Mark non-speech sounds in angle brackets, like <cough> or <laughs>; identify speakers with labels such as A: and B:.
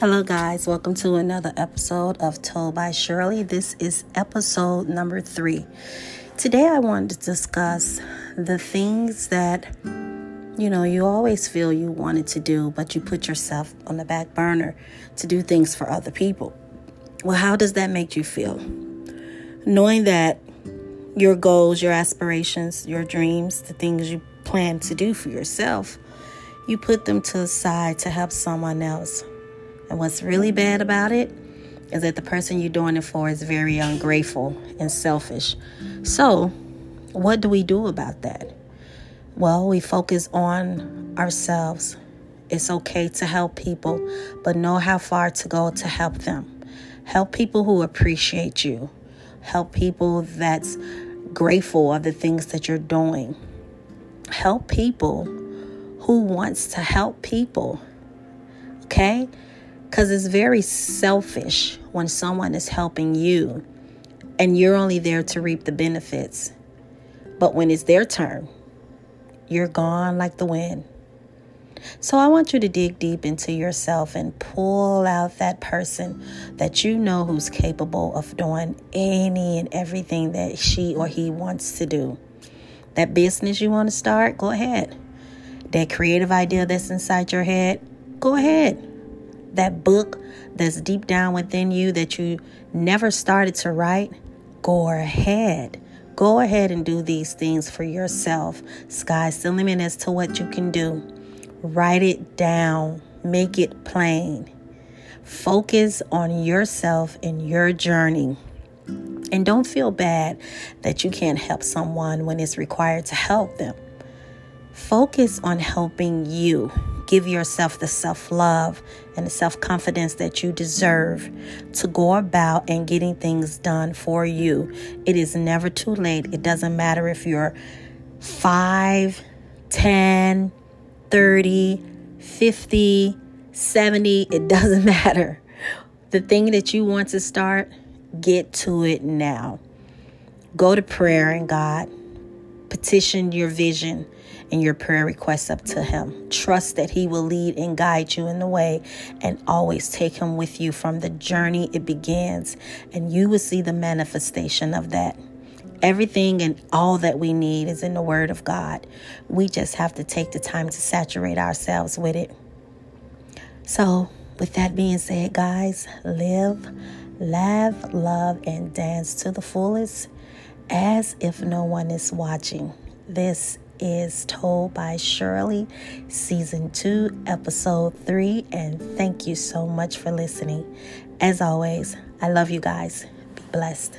A: Hello, guys. Welcome to another episode of Told by Shirley. This is episode number three. Today, I wanted to discuss the things that you know you always feel you wanted to do, but you put yourself on the back burner to do things for other people. Well, how does that make you feel? Knowing that your goals, your aspirations, your dreams, the things you plan to do for yourself, you put them to the side to help someone else and what's really bad about it is that the person you're doing it for is very ungrateful and selfish. So, what do we do about that? Well, we focus on ourselves. It's okay to help people, but know how far to go to help them. Help people who appreciate you. Help people that's grateful of the things that you're doing. Help people who wants to help people. Okay? Because it's very selfish when someone is helping you and you're only there to reap the benefits. But when it's their turn, you're gone like the wind. So I want you to dig deep into yourself and pull out that person that you know who's capable of doing any and everything that she or he wants to do. That business you want to start, go ahead. That creative idea that's inside your head, go ahead that book that's deep down within you that you never started to write, go ahead. Go ahead and do these things for yourself. Sky's the limit as to what you can do. Write it down, make it plain. Focus on yourself and your journey. And don't feel bad that you can't help someone when it's required to help them. Focus on helping you give yourself the self love and the self confidence that you deserve to go about and getting things done for you. It is never too late. It doesn't matter if you're 5, 10, 30, 50, 70, it doesn't <laughs> matter. The thing that you want to start, get to it now. Go to prayer and God. Petition your vision and your prayer requests up to Him. Trust that He will lead and guide you in the way and always take Him with you from the journey it begins, and you will see the manifestation of that. Everything and all that we need is in the Word of God. We just have to take the time to saturate ourselves with it. So, with that being said, guys, live, laugh, love, and dance to the fullest as if no one is watching. This is Told by Shirley, Season 2, Episode 3. And thank you so much for listening. As always, I love you guys. Be blessed.